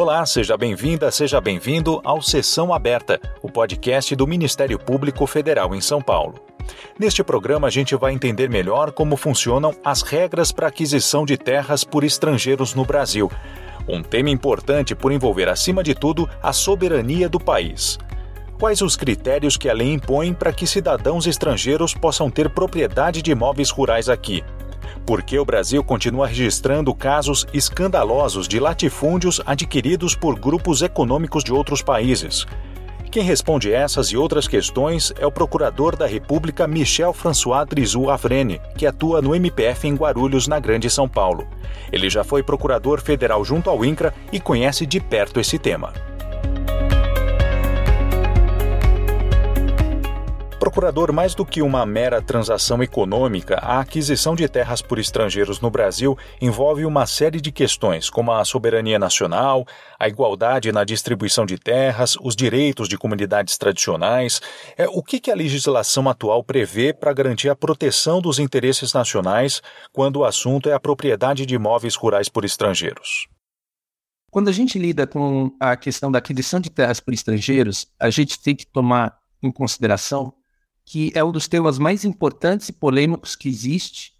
Olá, seja bem-vinda, seja bem-vindo ao Sessão Aberta, o podcast do Ministério Público Federal em São Paulo. Neste programa, a gente vai entender melhor como funcionam as regras para aquisição de terras por estrangeiros no Brasil. Um tema importante por envolver, acima de tudo, a soberania do país. Quais os critérios que a lei impõe para que cidadãos estrangeiros possam ter propriedade de imóveis rurais aqui? Por que o Brasil continua registrando casos escandalosos de latifúndios adquiridos por grupos econômicos de outros países? Quem responde essas e outras questões é o Procurador da República Michel François Drizou Avrene, que atua no MPF em Guarulhos, na Grande São Paulo. Ele já foi procurador federal junto ao INCRA e conhece de perto esse tema. Procurador, mais do que uma mera transação econômica, a aquisição de terras por estrangeiros no Brasil envolve uma série de questões, como a soberania nacional, a igualdade na distribuição de terras, os direitos de comunidades tradicionais. É, o que, a legislação atual prevê para garantir a proteção dos interesses nacionais quando o assunto é a propriedade de imóveis rurais por estrangeiros? Quando a gente lida com a questão da aquisição de terras por estrangeiros, a gente tem que tomar em consideração que é um dos temas mais importantes e polêmicos que existe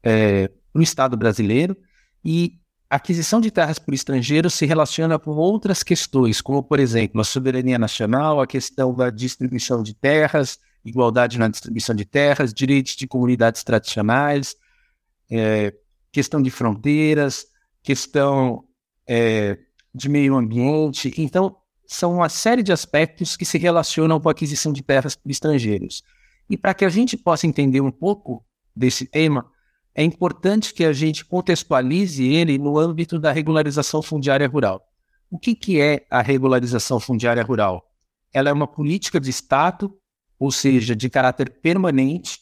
é, no Estado brasileiro, e a aquisição de terras por estrangeiros se relaciona com outras questões, como, por exemplo, a soberania nacional, a questão da distribuição de terras, igualdade na distribuição de terras, direitos de comunidades tradicionais, é, questão de fronteiras, questão é, de meio ambiente. Então, são uma série de aspectos que se relacionam com a aquisição de terras por estrangeiros. E para que a gente possa entender um pouco desse tema, é importante que a gente contextualize ele no âmbito da regularização fundiária rural. O que, que é a regularização fundiária rural? Ela é uma política de Estado, ou seja, de caráter permanente,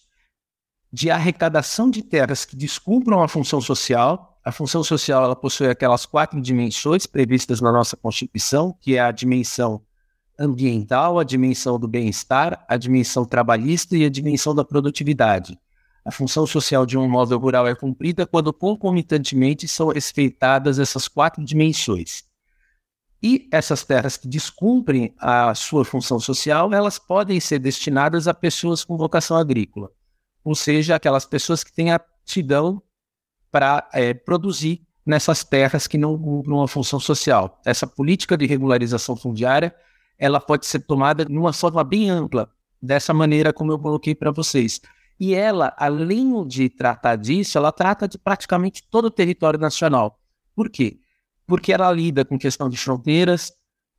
de arrecadação de terras que descumpram a função social a função social ela possui aquelas quatro dimensões previstas na nossa Constituição, que é a dimensão ambiental, a dimensão do bem-estar, a dimensão trabalhista e a dimensão da produtividade. A função social de um imóvel rural é cumprida quando concomitantemente são respeitadas essas quatro dimensões. E essas terras que descumprem a sua função social, elas podem ser destinadas a pessoas com vocação agrícola, ou seja, aquelas pessoas que têm aptidão para é, produzir nessas terras que não cumprem uma função social. Essa política de regularização fundiária ela pode ser tomada de uma forma bem ampla, dessa maneira como eu coloquei para vocês. E ela, além de tratar disso, ela trata de praticamente todo o território nacional. Por quê? Porque ela lida com questão de fronteiras,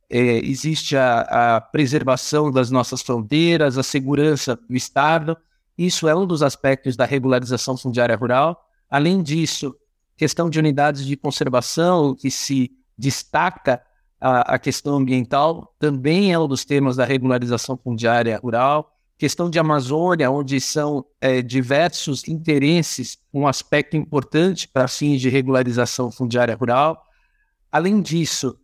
é, existe a, a preservação das nossas fronteiras, a segurança do Estado. Isso é um dos aspectos da regularização fundiária rural. Além disso, questão de unidades de conservação, que se destaca a, a questão ambiental, também é um dos temas da regularização fundiária rural. Questão de Amazônia, onde são é, diversos interesses, um aspecto importante para fins de regularização fundiária rural. Além disso,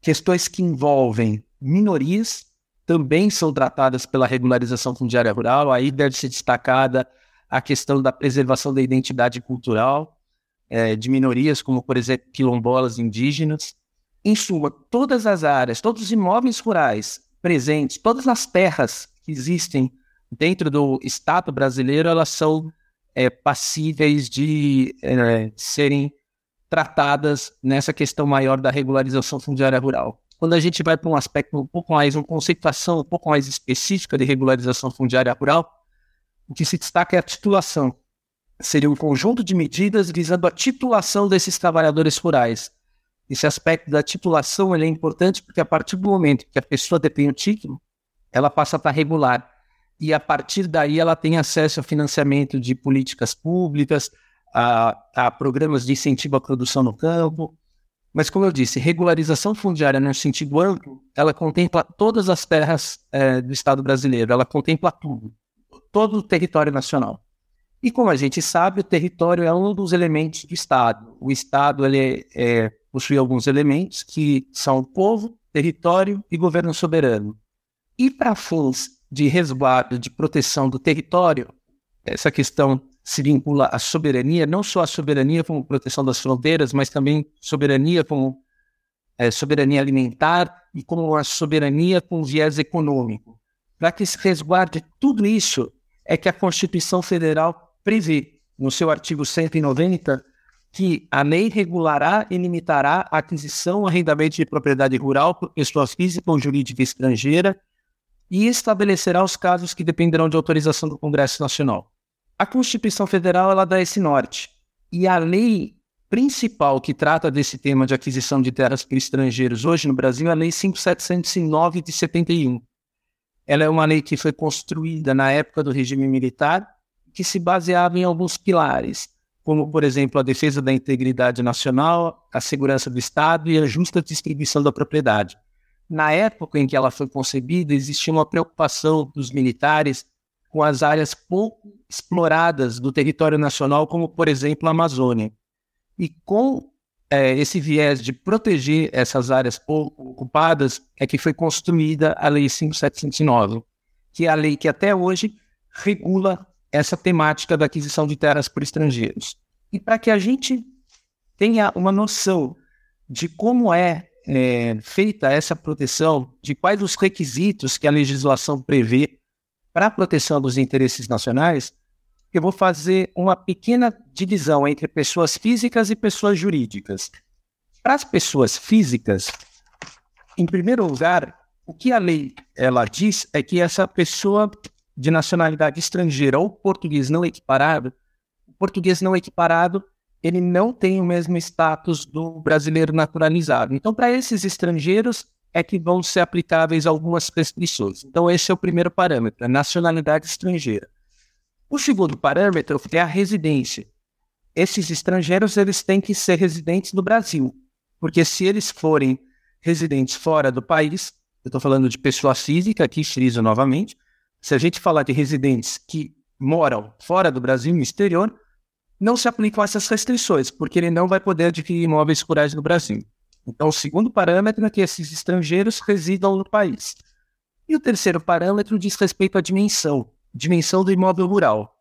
questões que envolvem minorias também são tratadas pela regularização fundiária rural. Aí deve ser destacada a questão da preservação da identidade cultural é, de minorias, como, por exemplo, quilombolas indígenas. Em suma, todas as áreas, todos os imóveis rurais presentes, todas as terras que existem dentro do Estado brasileiro, elas são é, passíveis de é, serem tratadas nessa questão maior da regularização fundiária rural. Quando a gente vai para um aspecto um pouco mais, uma conceituação um pouco mais específica de regularização fundiária rural, o que se destaca é a titulação. Seria um conjunto de medidas visando a titulação desses trabalhadores rurais. Esse aspecto da titulação é importante porque a partir do momento que a pessoa detém o título, ela passa a estar regular. E a partir daí ela tem acesso a financiamento de políticas públicas, a, a programas de incentivo à produção no campo. Mas, como eu disse, regularização fundiária no sentido amplo, ela contempla todas as terras é, do Estado brasileiro, ela contempla tudo todo o território nacional. E como a gente sabe, o território é um dos elementos do Estado. O Estado ele é, possui alguns elementos que são povo, território e governo soberano. E para fins de resguardo, de proteção do território, essa questão se vincula à soberania, não só a soberania como proteção das fronteiras, mas também soberania como é, soberania alimentar e como uma soberania com viés econômico. Para que se resguarde tudo isso, é que a Constituição Federal prevê, no seu artigo 190, que a lei regulará e limitará a aquisição arrendamento de propriedade rural por pessoa física ou jurídica estrangeira e estabelecerá os casos que dependerão de autorização do Congresso Nacional. A Constituição Federal ela dá esse norte e a lei principal que trata desse tema de aquisição de terras por estrangeiros hoje no Brasil é a Lei 5709 de 71. Ela é uma lei que foi construída na época do regime militar, que se baseava em alguns pilares, como, por exemplo, a defesa da integridade nacional, a segurança do Estado e a justa distribuição da propriedade. Na época em que ela foi concebida, existia uma preocupação dos militares com as áreas pouco exploradas do território nacional, como, por exemplo, a Amazônia. E com é, esse viés de proteger essas áreas pouco ocupadas, é que foi construída a Lei 5709, que é a lei que até hoje regula essa temática da aquisição de terras por estrangeiros. E para que a gente tenha uma noção de como é, é, feita essa proteção, de quais os requisitos que a legislação prevê para a proteção dos interesses nacionais, eu vou fazer uma pequena divisão entre pessoas físicas e pessoas jurídicas. Para as pessoas físicas, em primeiro lugar, o que a lei ela diz é que essa pessoa de nacionalidade estrangeira ou português não equiparado, o português não equiparado, ele não tem o mesmo status do brasileiro naturalizado. Então, para esses estrangeiros, é que vão ser aplicáveis algumas restrições. Então, esse é o primeiro parâmetro, a nacionalidade estrangeira. O segundo parâmetro é a residência. Esses estrangeiros eles têm que ser residentes do Brasil, porque se eles forem residentes fora do país, eu estou falando de pessoa física, aqui friso novamente, se a gente falar de residentes que moram fora do Brasil, no exterior, não se aplicam essas restrições, porque ele não vai poder adquirir imóveis rurais no Brasil. Então, o segundo parâmetro é que esses estrangeiros residam no país. E o terceiro parâmetro diz respeito à dimensão dimensão do imóvel rural.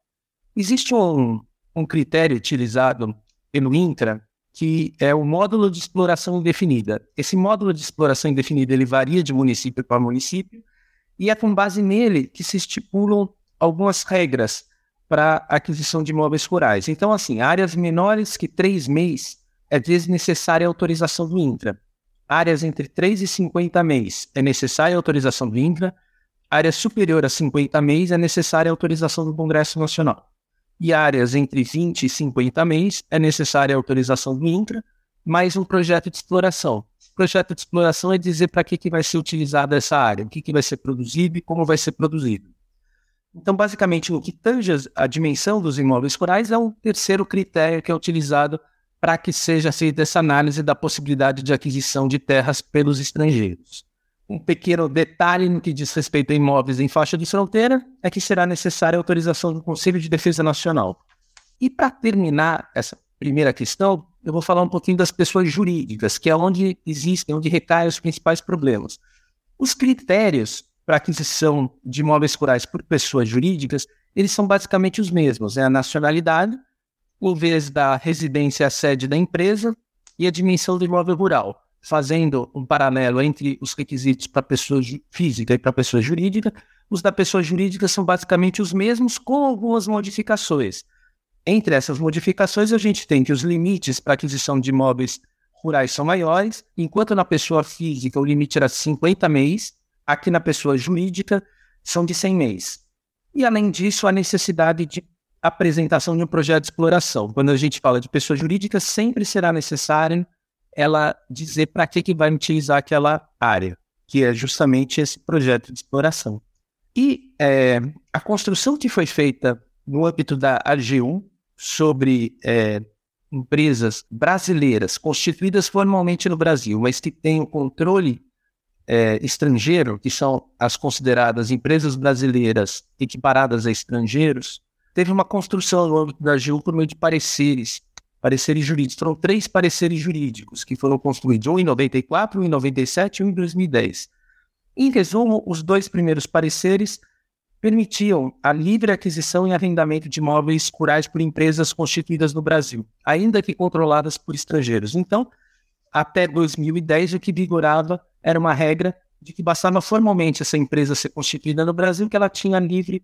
Existe um, um critério utilizado pelo INCRA que é o módulo de exploração indefinida. Esse módulo de exploração indefinida ele varia de município para município e é com base nele que se estipulam algumas regras para aquisição de imóveis rurais. Então, assim, áreas menores que 3 meses é desnecessária a autorização do INCRA. Áreas entre 3 e 50 meses é necessária a autorização do INCRA área superior a 50 mês é necessária a autorização do Congresso Nacional. E áreas entre 20 e 50 mês é necessária a autorização do INCRA, mais um projeto de exploração. O projeto de exploração é dizer para que, que vai ser utilizada essa área, o que, que vai ser produzido e como vai ser produzido. Então, basicamente, no que tange a dimensão dos imóveis rurais é um terceiro critério que é utilizado para que seja feita essa análise da possibilidade de aquisição de terras pelos estrangeiros. Um pequeno detalhe no que diz respeito a imóveis em faixa de fronteira é que será necessária a autorização do Conselho de Defesa Nacional. E para terminar essa primeira questão, eu vou falar um pouquinho das pessoas jurídicas, que é onde existem, onde recaem os principais problemas. Os critérios para aquisição de imóveis rurais por pessoas jurídicas, eles são basicamente os mesmos, é a nacionalidade, o vez da residência a sede da empresa e a dimensão do imóvel rural fazendo um paralelo entre os requisitos para pessoa física e para pessoa jurídica, os da pessoa jurídica são basicamente os mesmos, com algumas modificações. Entre essas modificações, a gente tem que os limites para aquisição de imóveis rurais são maiores, enquanto na pessoa física o limite era 50 mês, aqui na pessoa jurídica são de 100 mês. E além disso, a necessidade de apresentação de um projeto de exploração. Quando a gente fala de pessoa jurídica, sempre será necessário ela dizer para que, que vai utilizar aquela área, que é justamente esse projeto de exploração. E é, a construção que foi feita no âmbito da AG1 sobre é, empresas brasileiras constituídas formalmente no Brasil, mas que têm o controle é, estrangeiro, que são as consideradas empresas brasileiras equiparadas a estrangeiros, teve uma construção no âmbito da AGU por meio de pareceres pareceres jurídicos. Foram três pareceres jurídicos que foram construídos, um em 94, um em 97 e um em 2010. Em resumo, os dois primeiros pareceres permitiam a livre aquisição e arrendamento de imóveis rurais por empresas constituídas no Brasil, ainda que controladas por estrangeiros. Então, até 2010, o que vigorava era uma regra de que bastava formalmente essa empresa ser constituída no Brasil, que ela tinha livre,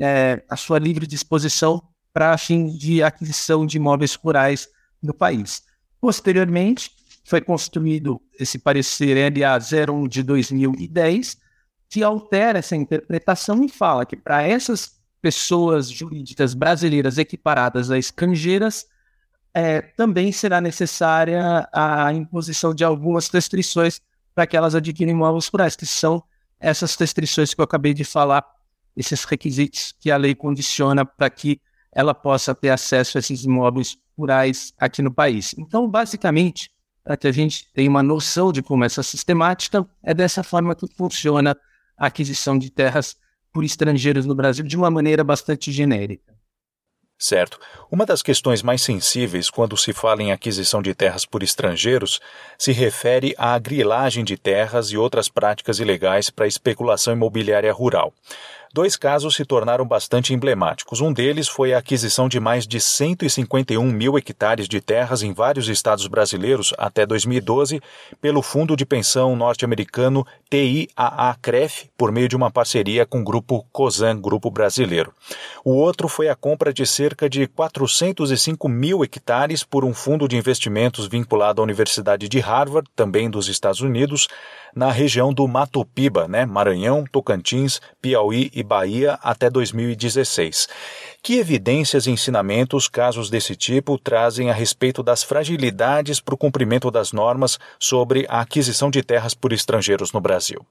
é, a sua livre disposição para fim de aquisição de imóveis rurais no país. Posteriormente, foi construído esse parecer LA 01 de 2010, que altera essa interpretação e fala que para essas pessoas jurídicas brasileiras equiparadas a estrangeiras, é, também será necessária a imposição de algumas restrições para que elas adquirem imóveis rurais, que são essas restrições que eu acabei de falar, esses requisitos que a lei condiciona para que ela possa ter acesso a esses imóveis rurais aqui no país. Então, basicamente, para que a gente tenha uma noção de como essa sistemática, é dessa forma que funciona a aquisição de terras por estrangeiros no Brasil de uma maneira bastante genérica. Certo. Uma das questões mais sensíveis quando se fala em aquisição de terras por estrangeiros se refere à grilagem de terras e outras práticas ilegais para especulação imobiliária rural. Dois casos se tornaram bastante emblemáticos. Um deles foi a aquisição de mais de 151 mil hectares de terras em vários estados brasileiros até 2012 pelo fundo de pensão norte-americano TIAA-CREF por meio de uma parceria com o grupo COSAN, Grupo Brasileiro. O outro foi a compra de cerca de 405 mil hectares por um fundo de investimentos vinculado à Universidade de Harvard, também dos Estados Unidos, na região do Mato Piba, né, Maranhão, Tocantins, Piauí e Bahia até 2016. Que evidências e ensinamentos casos desse tipo trazem a respeito das fragilidades para o cumprimento das normas sobre a aquisição de terras por estrangeiros no Brasil?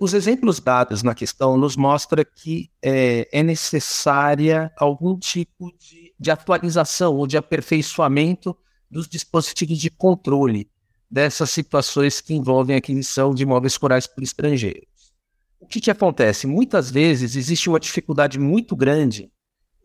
Os exemplos dados na questão nos mostram que é, é necessária algum tipo de, de atualização ou de aperfeiçoamento dos dispositivos de controle dessas situações que envolvem aquisição de imóveis rurais por estrangeiros. O que, que acontece? Muitas vezes existe uma dificuldade muito grande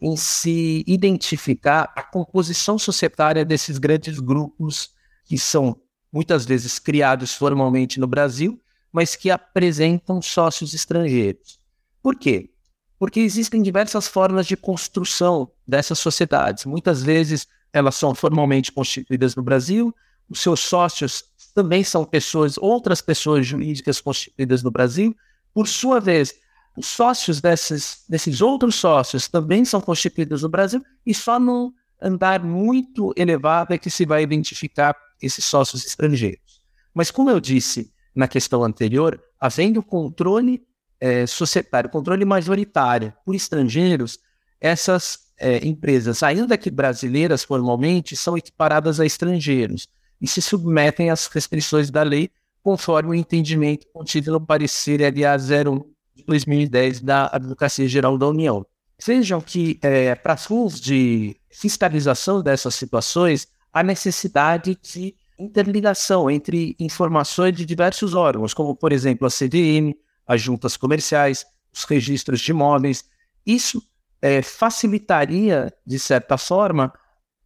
em se identificar a composição societária desses grandes grupos que são muitas vezes criados formalmente no Brasil, mas que apresentam sócios estrangeiros. Por quê? Porque existem diversas formas de construção dessas sociedades. Muitas vezes elas são formalmente constituídas no Brasil, os seus sócios também são pessoas, outras pessoas jurídicas constituídas no Brasil. Por sua vez, os sócios desses, desses outros sócios também são constituídos no Brasil e só num andar muito elevado é que se vai identificar esses sócios estrangeiros. Mas como eu disse na questão anterior, havendo controle é, societário, controle majoritário por estrangeiros, essas é, empresas, ainda que brasileiras formalmente, são equiparadas a estrangeiros e se submetem às restrições da lei, conforme o entendimento contido no parecer LA 01 de 2010 da Advocacia Geral da União. Vejam que, é, para fins de fiscalização dessas situações, há necessidade de interligação entre informações de diversos órgãos, como, por exemplo, a CDM, as juntas comerciais, os registros de imóveis. Isso é, facilitaria, de certa forma,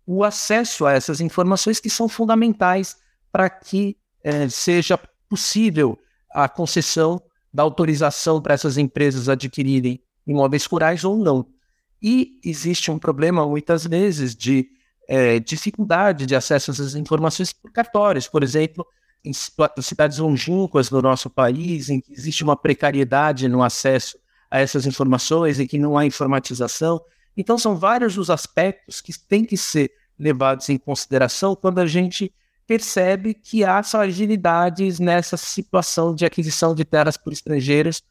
o acesso a essas informações que são fundamentais para que é, seja possível a concessão da autorização para essas empresas adquirirem imóveis rurais ou não. E existe um problema, muitas vezes, de é, dificuldade de acesso a essas informações por cartórios, por exemplo, em cidades longínquas do nosso país, em que existe uma precariedade no acesso a essas informações, em que não há informatização. Então, são vários os aspectos que têm que ser levados em consideração quando a gente percebe que há fragilidades nessa situação de aquisição de terras por estrangeiros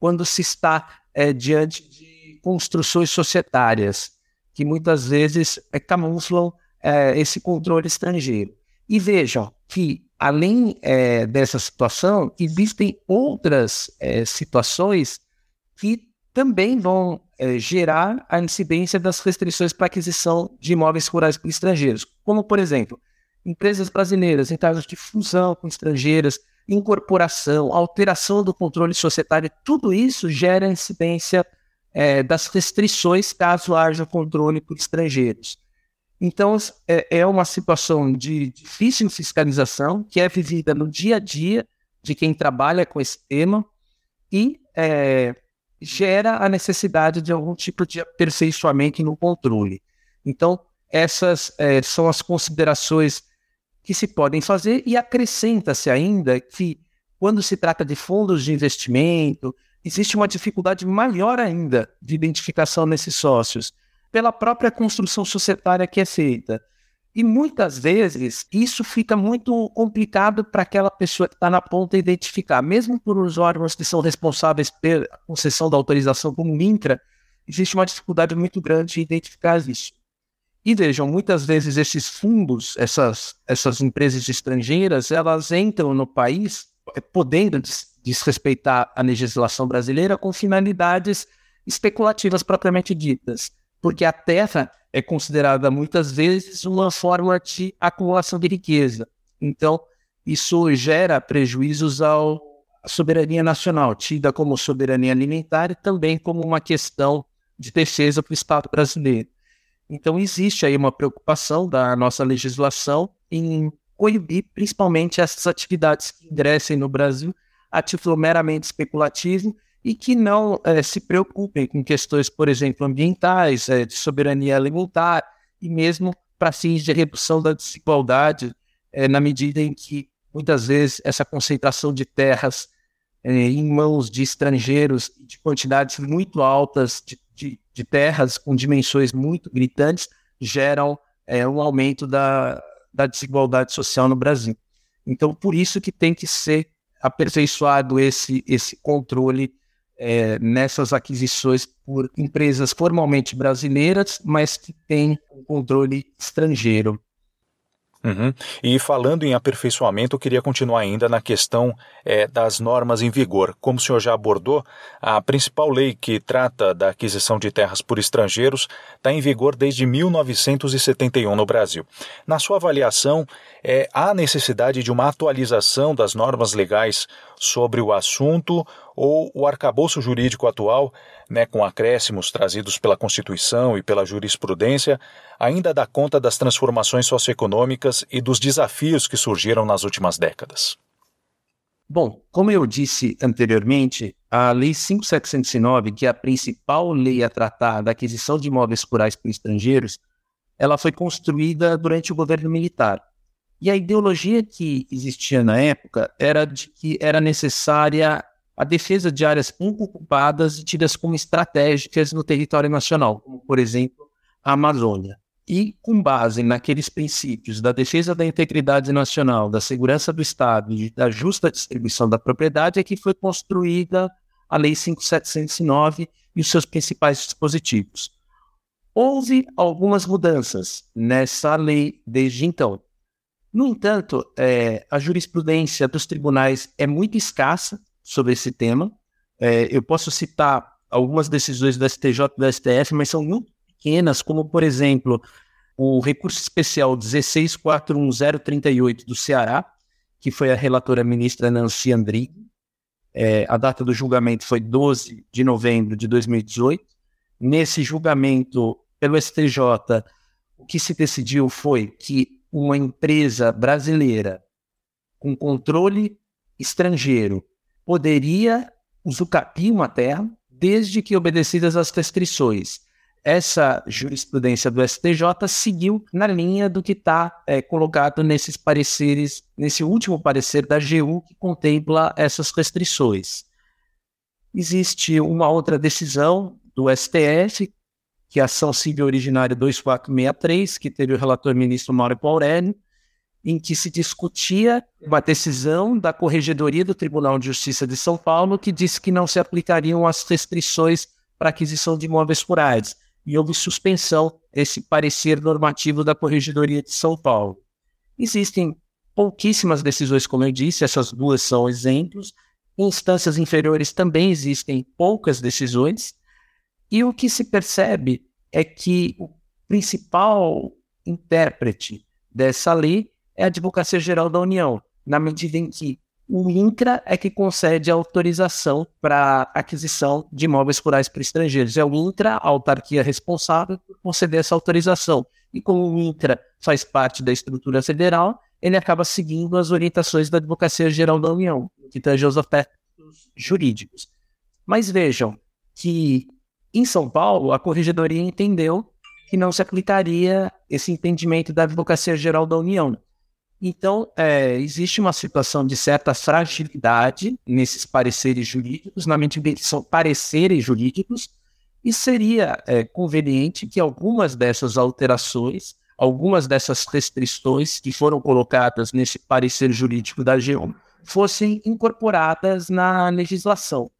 quando se está é, diante de construções societárias que muitas vezes é, camuflam é, esse controle estrangeiro. E vejam que, além é, dessa situação, existem outras é, situações que também vão é, gerar a incidência das restrições para aquisição de imóveis rurais por estrangeiros, como, por exemplo, empresas brasileiras em casos de fusão com estrangeiras, incorporação, alteração do controle societário, tudo isso gera incidência é, das restrições caso haja controle por estrangeiros. Então, é, é uma situação de difícil fiscalização que é vivida no dia a dia de quem trabalha com esse tema e é, gera a necessidade de algum tipo de aperfeiçoamento no controle. Então, essas é, são as considerações que se podem fazer e acrescenta-se ainda que, quando se trata de fundos de investimento, existe uma dificuldade maior ainda de identificação nesses sócios, pela própria construção societária que é feita. E muitas vezes isso fica muito complicado para aquela pessoa que está na ponta identificar, mesmo por os órgãos que são responsáveis pela concessão da autorização, como o INCRA, existe uma dificuldade muito grande de identificar isso. E vejam, muitas vezes esses fundos, essas, essas empresas estrangeiras, elas entram no país eh, podendo desrespeitar a legislação brasileira com finalidades especulativas propriamente ditas, porque a terra é considerada muitas vezes uma forma de acumulação de riqueza. Então, isso gera prejuízos à soberania nacional, tida como soberania alimentar e também como uma questão de defesa para o Estado brasileiro. Então, existe aí uma preocupação da nossa legislação em coibir principalmente essas atividades que ingressem no Brasil a título meramente especulativo e que não é, se preocupem com questões, por exemplo, ambientais, é, de soberania alimentar e mesmo para fins de redução da desigualdade, é, na medida em que muitas vezes essa concentração de terras em mãos de estrangeiros de quantidades muito altas de, de, de terras com dimensões muito gritantes geram um aumento da, da desigualdade social no Brasil. Então, por isso que tem que ser aperfeiçoado esse, esse controle é, nessas aquisições por empresas formalmente brasileiras, mas que têm um controle estrangeiro. Uhum. E falando em aperfeiçoamento, eu queria continuar ainda na questão é, das normas em vigor. Como o senhor já abordou, a principal lei que trata da aquisição de terras por estrangeiros está em vigor desde 1971 no Brasil. Na sua avaliação, é, há necessidade de uma atualização das normas legais sobre o assunto ou o arcabouço jurídico atual, né, com acréscimos trazidos pela Constituição e pela jurisprudência, ainda dá conta das transformações socioeconômicas e dos desafios que surgiram nas últimas décadas? Bom, como eu disse anteriormente, a Lei 5709, que é a principal lei a tratar da aquisição de imóveis rurais por estrangeiros, ela foi construída durante o governo militar. E a ideologia que existia na época era de que era necessária a defesa de áreas pouco ocupadas e tidas como estratégicas no território nacional, como, por exemplo, a Amazônia. E, com base naqueles princípios da defesa da integridade nacional, da segurança do Estado e da justa distribuição da propriedade, é que foi construída a Lei 5709 e os seus principais dispositivos. Houve algumas mudanças nessa lei desde então. No entanto, é, a jurisprudência dos tribunais é muito escassa sobre esse tema. É, eu posso citar algumas decisões do STJ e do STF, mas são muito pequenas, como, por exemplo, o recurso especial 1641038 do Ceará, que foi a relatora ministra Nancy Andrighi. É, a data do julgamento foi 12 de novembro de 2018. Nesse julgamento pelo STJ, o que se decidiu foi que uma empresa brasileira com controle estrangeiro poderia usucapir uma terra desde que obedecidas as restrições. Essa jurisprudência do STJ seguiu na linha do que está é, colocado nesses pareceres, nesse último parecer da AGU que contempla essas restrições. Existe uma outra decisão do STF que é a ação civil originária 2463, que teve o relator ministro Mauro Aurélio, em que se discutia uma decisão da Corregedoria do Tribunal de Justiça de São Paulo que disse que não se aplicariam as restrições para aquisição de imóveis rurais. E houve suspensão desse parecer normativo da Corregedoria de São Paulo. Existem pouquíssimas decisões, como eu disse, essas duas são exemplos. Em instâncias inferiores também existem poucas decisões, e o que se percebe é que o principal intérprete dessa lei é a Advocacia Geral da União, na medida em que o INCRA é que concede a autorização para aquisição de imóveis rurais para estrangeiros. É o INCRA, a autarquia responsável por conceder essa autorização. E como o INCRA faz parte da estrutura federal, ele acaba seguindo as orientações da Advocacia Geral da União, que tange aos aspectos jurídicos. Mas vejam que em São Paulo, a Corregedoria entendeu que não se aplicaria esse entendimento da Advocacia Geral da União. Então, é, existe uma situação de certa fragilidade nesses pareceres jurídicos, na que são pareceres jurídicos, e seria é, conveniente que algumas dessas alterações, algumas dessas restrições que foram colocadas nesse parecer jurídico da AGU fossem incorporadas na legislação.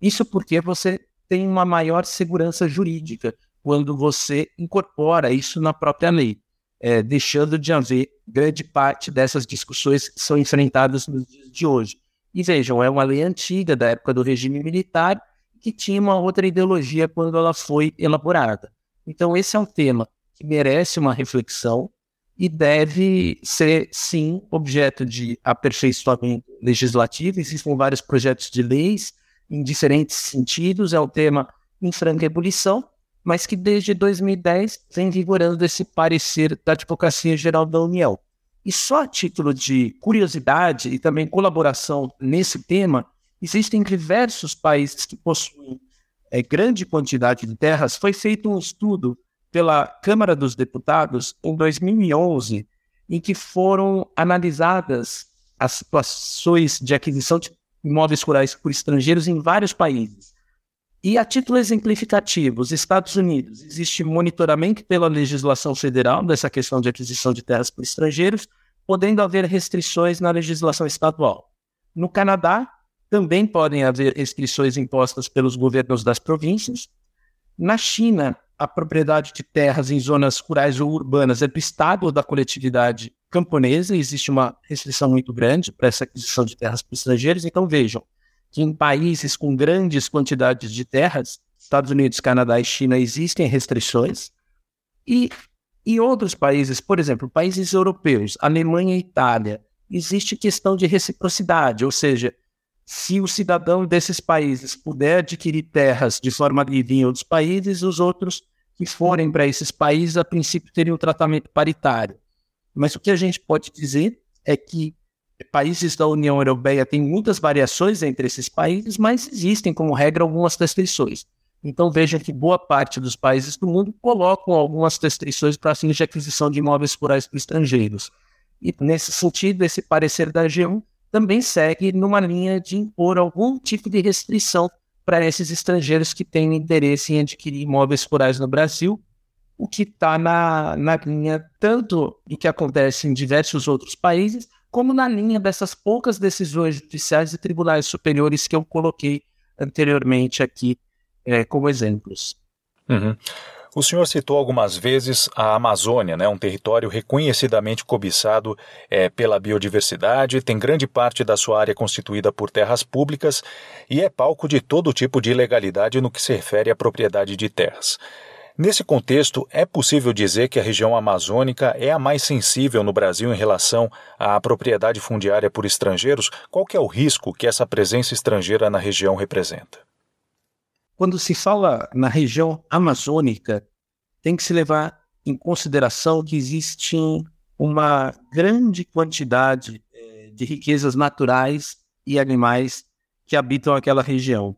Isso porque você tem uma maior segurança jurídica quando você incorpora isso na própria lei é, deixando de haver grande parte dessas discussões que são enfrentadas nos dias de hoje. E vejam, é uma lei antiga da época do regime militar que tinha uma outra ideologia quando ela foi elaborada. Então, esse é um tema que merece uma reflexão e deve ser, sim, objeto de aperfeiçoamento legislativo. Existem vários projetos de leis em diferentes sentidos, é um tema em franca ebulição, mas que desde 2010 vem vigorando esse parecer da Advocacia Geral da União. E só a título de curiosidade e também colaboração nesse tema, existem diversos países que possuem é, grande quantidade de terras. Foi feito um estudo pela Câmara dos Deputados em 2011, em que foram analisadas as situações de aquisição de imóveis rurais por estrangeiros em vários países. E a título exemplificativo, os Estados Unidos, existe monitoramento pela legislação federal dessa questão de aquisição de terras por estrangeiros, podendo haver restrições na legislação estadual. No Canadá, também podem haver restrições impostas pelos governos das províncias. Na China, a propriedade de terras em zonas rurais ou urbanas é do Estado ou da coletividade camponesa, existe uma restrição muito grande para essa aquisição de terras por estrangeiros. Então, vejam, que em países com grandes quantidades de terras, Estados Unidos, Canadá e China, existem restrições. E em outros países, por exemplo, países europeus, Alemanha e Itália, existe questão de reciprocidade, ou seja, se o cidadão desses países puder adquirir terras de forma livre em outros países, os outros que forem para esses países, a princípio, teriam um tratamento paritário. Mas o que a gente pode dizer é que países da União Europeia têm muitas variações entre esses países, mas existem, como regra, algumas restrições. Então veja que boa parte dos países do mundo colocam algumas restrições para fins de aquisição de imóveis rurais para estrangeiros. E nesse sentido, esse parecer da G1 também segue numa linha de impor algum tipo de restrição para esses estrangeiros que têm interesse em adquirir imóveis rurais no Brasil, o que está na, na linha tanto do que acontece em diversos outros países, como na linha dessas poucas decisões judiciais e tribunais superiores que eu coloquei anteriormente aqui é, como exemplos. Uhum. O senhor citou algumas vezes a Amazônia, né, um território reconhecidamente cobiçado é, pela biodiversidade, tem grande parte da sua área constituída por terras públicas e é palco de todo tipo de ilegalidade no que se refere à propriedade de terras. Nesse contexto, é possível dizer que a região amazônica é a mais sensível no Brasil em relação à propriedade fundiária por estrangeiros? Qual é o risco que essa presença estrangeira na região representa? Quando se fala na região amazônica, tem que se levar em consideração que existe uma grande quantidade eh, de riquezas naturais e animais que habitam aquela região.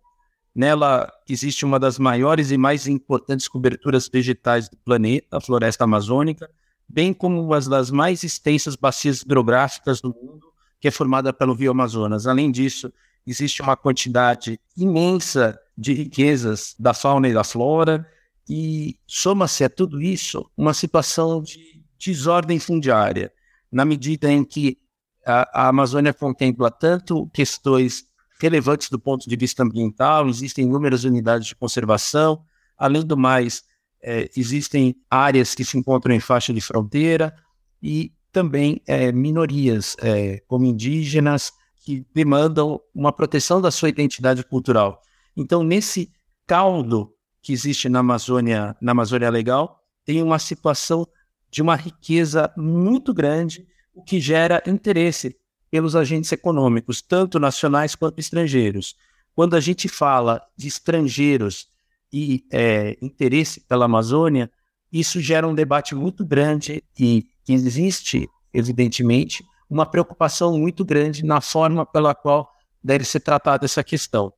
Nela existe uma das maiores e mais importantes coberturas vegetais do planeta, a floresta amazônica, bem como uma das mais extensas bacias hidrográficas do mundo, que é formada pelo Rio Amazonas. Além disso, existe uma quantidade imensa de riquezas da fauna e da flora, e soma-se a tudo isso uma situação de desordem fundiária, na medida em que a, a Amazônia contempla tanto questões relevantes do ponto de vista ambiental, existem inúmeras unidades de conservação, além do mais, é, existem áreas que se encontram em faixa de fronteira e também é, minorias, é, como indígenas, que demandam uma proteção da sua identidade cultural. Então, nesse caldo que existe na Amazônia, na Amazônia Legal, tem uma situação de uma riqueza muito grande, o que gera interesse pelos agentes econômicos, tanto nacionais quanto estrangeiros. Quando a gente fala de estrangeiros e é, interesse pela Amazônia, isso gera um debate muito grande e existe, evidentemente, uma preocupação muito grande na forma pela qual deve ser tratada essa questão.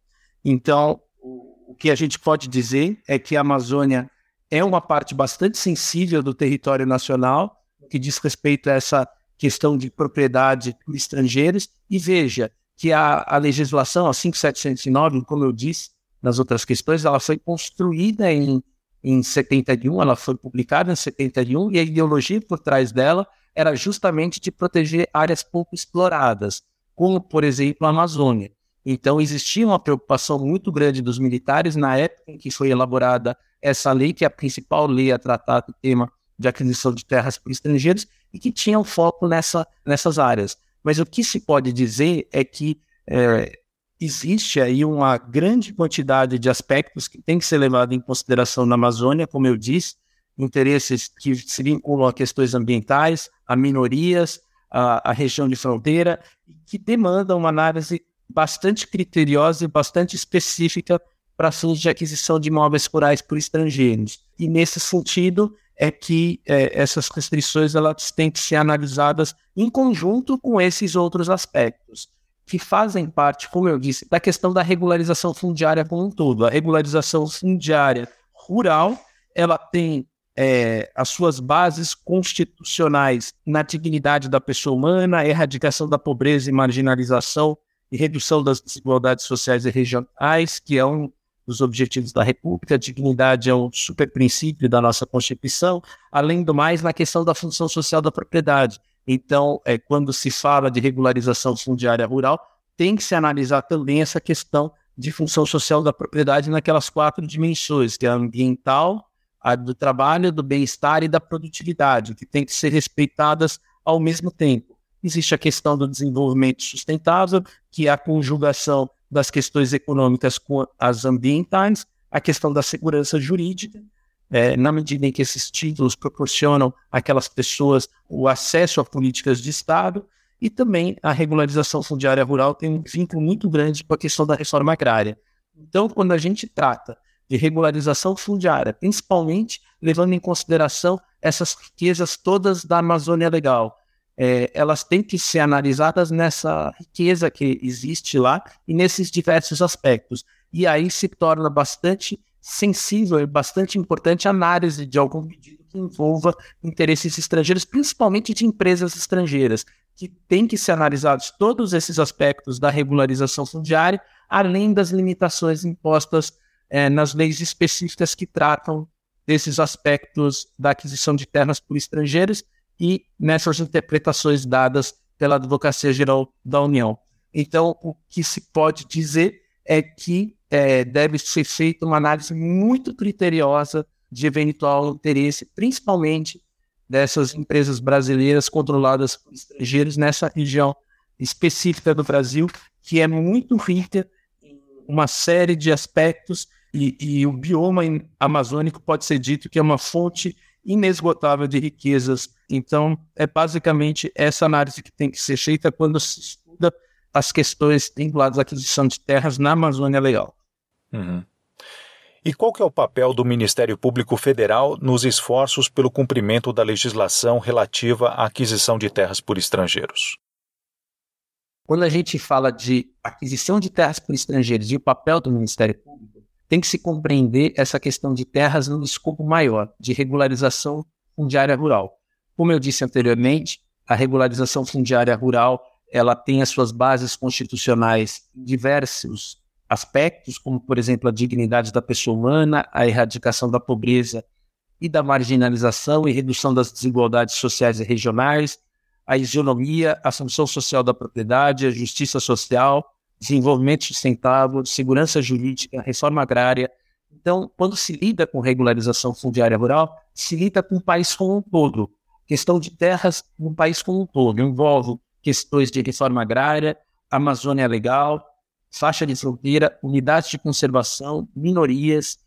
Então, o que a gente pode dizer é que a Amazônia é uma parte bastante sensível do território nacional, que diz respeito a essa questão de propriedade por estrangeiros. E veja que a, a legislação, a 5709, como eu disse nas outras questões, ela foi construída em, em 71, ela foi publicada em 71, e a ideologia por trás dela era justamente de proteger áreas pouco exploradas, como, por exemplo, a Amazônia. Então, existia uma preocupação muito grande dos militares na época em que foi elaborada essa lei, que é a principal lei a tratar do tema de aquisição de terras por estrangeiros, e que tinha um foco nessa, nessas áreas. Mas o que se pode dizer é que é, existe aí uma grande quantidade de aspectos que tem que ser levado em consideração na Amazônia, como eu disse, interesses que se vinculam a questões ambientais, a minorias, a, a região de fronteira, que demandam uma análise bastante criteriosa e bastante específica para fins de aquisição de imóveis rurais por estrangeiros. E nesse sentido é que é, essas restrições elas têm que ser analisadas em conjunto com esses outros aspectos que fazem parte, como eu disse, da questão da regularização fundiária como um todo. A regularização fundiária rural ela tem é, as suas bases constitucionais na dignidade da pessoa humana, erradicação da pobreza e marginalização e redução das desigualdades sociais e regionais, que é um dos objetivos da República. A dignidade é um super princípio da nossa Constituição, além do mais, na questão da função social da propriedade. Então, é, quando se fala de regularização fundiária rural, tem que se analisar também essa questão de função social da propriedade naquelas quatro dimensões, que é a ambiental, a do trabalho, do bem-estar e da produtividade, que tem que ser respeitadas ao mesmo tempo. Existe a questão do desenvolvimento sustentável, que é a conjugação das questões econômicas com as ambientais, a questão da segurança jurídica, é, na medida em que esses títulos proporcionam àquelas pessoas o acesso a políticas de Estado, e também a regularização fundiária rural tem um vínculo muito grande com a questão da reforma agrária. Então, quando a gente trata de regularização fundiária, principalmente levando em consideração essas riquezas todas da Amazônia Legal. É, elas têm que ser analisadas nessa riqueza que existe lá e nesses diversos aspectos. E aí se torna bastante sensível e bastante importante a análise de algum pedido que envolva interesses estrangeiros, principalmente de empresas estrangeiras, que tem que ser analisados todos esses aspectos da regularização fundiária, além das limitações impostas é, nas leis específicas que tratam desses aspectos da aquisição de terras por estrangeiros e nessas interpretações dadas pela Advocacia Geral da União. Então, o que se pode dizer é que é, deve ser feita uma análise muito criteriosa de eventual interesse, principalmente dessas empresas brasileiras controladas por estrangeiros nessa região específica do Brasil, que é muito rica em uma série de aspectos e, e o bioma amazônico pode ser dito que é uma fonte inesgotável de riquezas. Então, é basicamente essa análise que tem que ser feita quando se estuda as questões vinculadas à aquisição de terras na Amazônia Legal. Uhum. E qual que é o papel do Ministério Público Federal nos esforços pelo cumprimento da legislação relativa à aquisição de terras por estrangeiros? Quando a gente fala de aquisição de terras por estrangeiros e o papel do Ministério Público, tem que se compreender essa questão de terras num escopo maior, de regularização fundiária rural. Como eu disse anteriormente, a regularização fundiária rural ela tem as suas bases constitucionais em diversos aspectos, como, por exemplo, a dignidade da pessoa humana, a erradicação da pobreza e da marginalização e redução das desigualdades sociais e regionais, a isonomia, a função social da propriedade, a justiça social, desenvolvimento sustentável, segurança jurídica, reforma agrária. Então, quando se lida com regularização fundiária rural, se lida com o país como um todo. Questão de terras no país como um todo envolve questões de reforma agrária, Amazônia Legal, faixa de fronteira, unidades de conservação, minorias,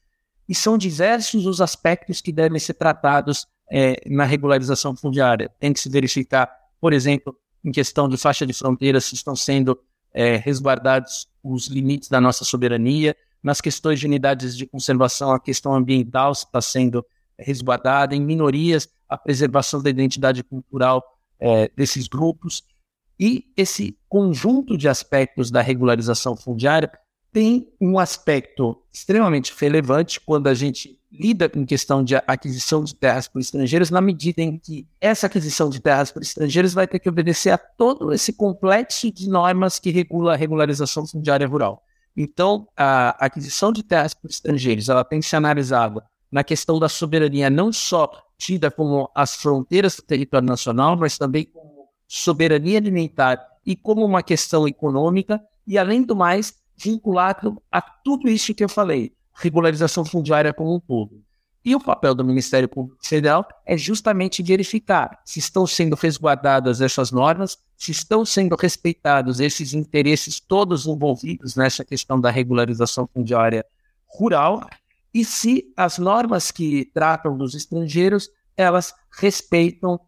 e são diversos os aspectos que devem ser tratados é, na regularização fundiária. Tem que se verificar, por exemplo, em questão de faixa de fronteira, se estão sendo é, resguardados os limites da nossa soberania. Nas questões de unidades de conservação, a questão ambiental está sendo resguardada. Em minorias, a preservação da identidade cultural é, desses grupos. E esse conjunto de aspectos da regularização fundiária tem um aspecto extremamente relevante quando a gente lida com questão de aquisição de terras por estrangeiros, na medida em que essa aquisição de terras por estrangeiros vai ter que obedecer a todo esse complexo de normas que regula a regularização fundiária rural. Então, a aquisição de terras por estrangeiros, ela tem que ser analisada na questão da soberania, não só tida como as fronteiras do território nacional, mas também como soberania alimentar e como uma questão econômica, e além do mais, vinculado a tudo isso que eu falei, regularização fundiária como um todo. E o papel do Ministério Público Federal é justamente verificar se estão sendo resguardadas essas normas, se estão sendo respeitados esses interesses todos envolvidos nessa questão da regularização fundiária rural e se as normas que tratam dos estrangeiros elas respeitam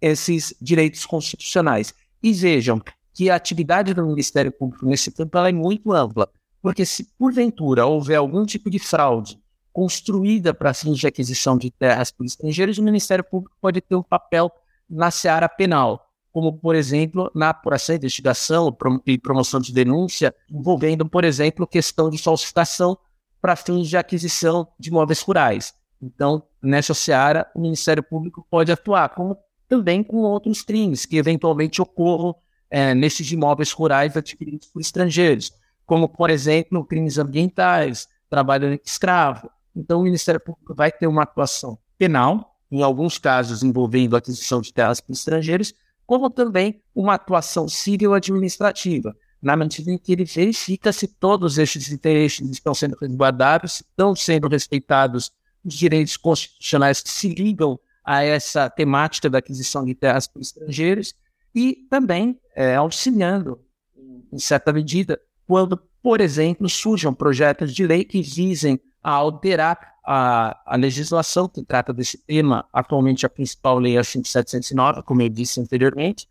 esses direitos constitucionais. E vejam que a atividade do Ministério Público nesse campo é muito ampla. Porque se porventura houver algum tipo de fraude construída para fins de aquisição de terras por estrangeiros, o Ministério Público pode ter um papel na seara penal, como, por exemplo, na apuração, investigação e promoção de denúncia, envolvendo, por exemplo, questão de falsificação para fins de aquisição de imóveis rurais. Então, nessa seara, o Ministério Público pode atuar, como também com outros crimes que eventualmente ocorram é, nesses imóveis rurais adquiridos por estrangeiros como, por exemplo, crimes ambientais, trabalho escravo. Então, o Ministério Público vai ter uma atuação penal, em alguns casos envolvendo aquisição de terras para estrangeiros, como também uma atuação civil administrativa, na medida em que ele verifica se todos esses interesses estão sendo resguardados, se estão sendo respeitados os direitos constitucionais que se ligam a essa temática da aquisição de terras para estrangeiros e também é, auxiliando, em certa medida, quando, por exemplo, surjam projetos de lei que visem a alterar a, a legislação que trata desse tema. Atualmente, a principal lei é a 5709, como eu disse anteriormente,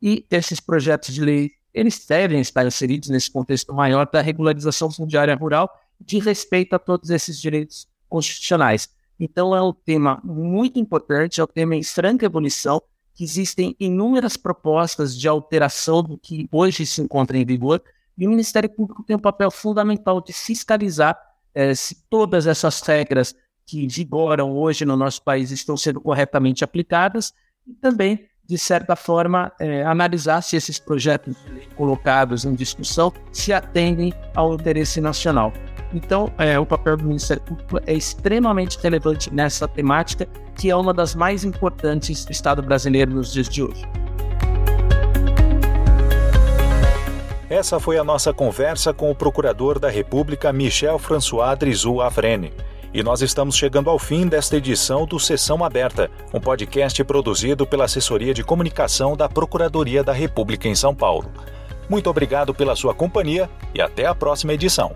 e esses projetos de lei eles devem estar inseridos nesse contexto maior da regularização fundiária rural de respeito a todos esses direitos constitucionais. Então, é um tema muito importante, é um tema em franca evolução, que existem inúmeras propostas de alteração do que hoje se encontra em vigor, e o Ministério Público tem um papel fundamental de fiscalizar eh, se todas essas regras que vigoram hoje no nosso país estão sendo corretamente aplicadas e também, de certa forma, eh, analisar se esses projetos colocados em discussão se atendem ao interesse nacional. Então, é, o papel do Ministério Público é extremamente relevante nessa temática, que é uma das mais importantes do Estado brasileiro nos dias de hoje. Essa foi a nossa conversa com o Procurador da República Michel François Drizou Avrene. E nós estamos chegando ao fim desta edição do Sessão Aberta, um podcast produzido pela Assessoria de Comunicação da Procuradoria da República em São Paulo. Muito obrigado pela sua companhia e até a próxima edição.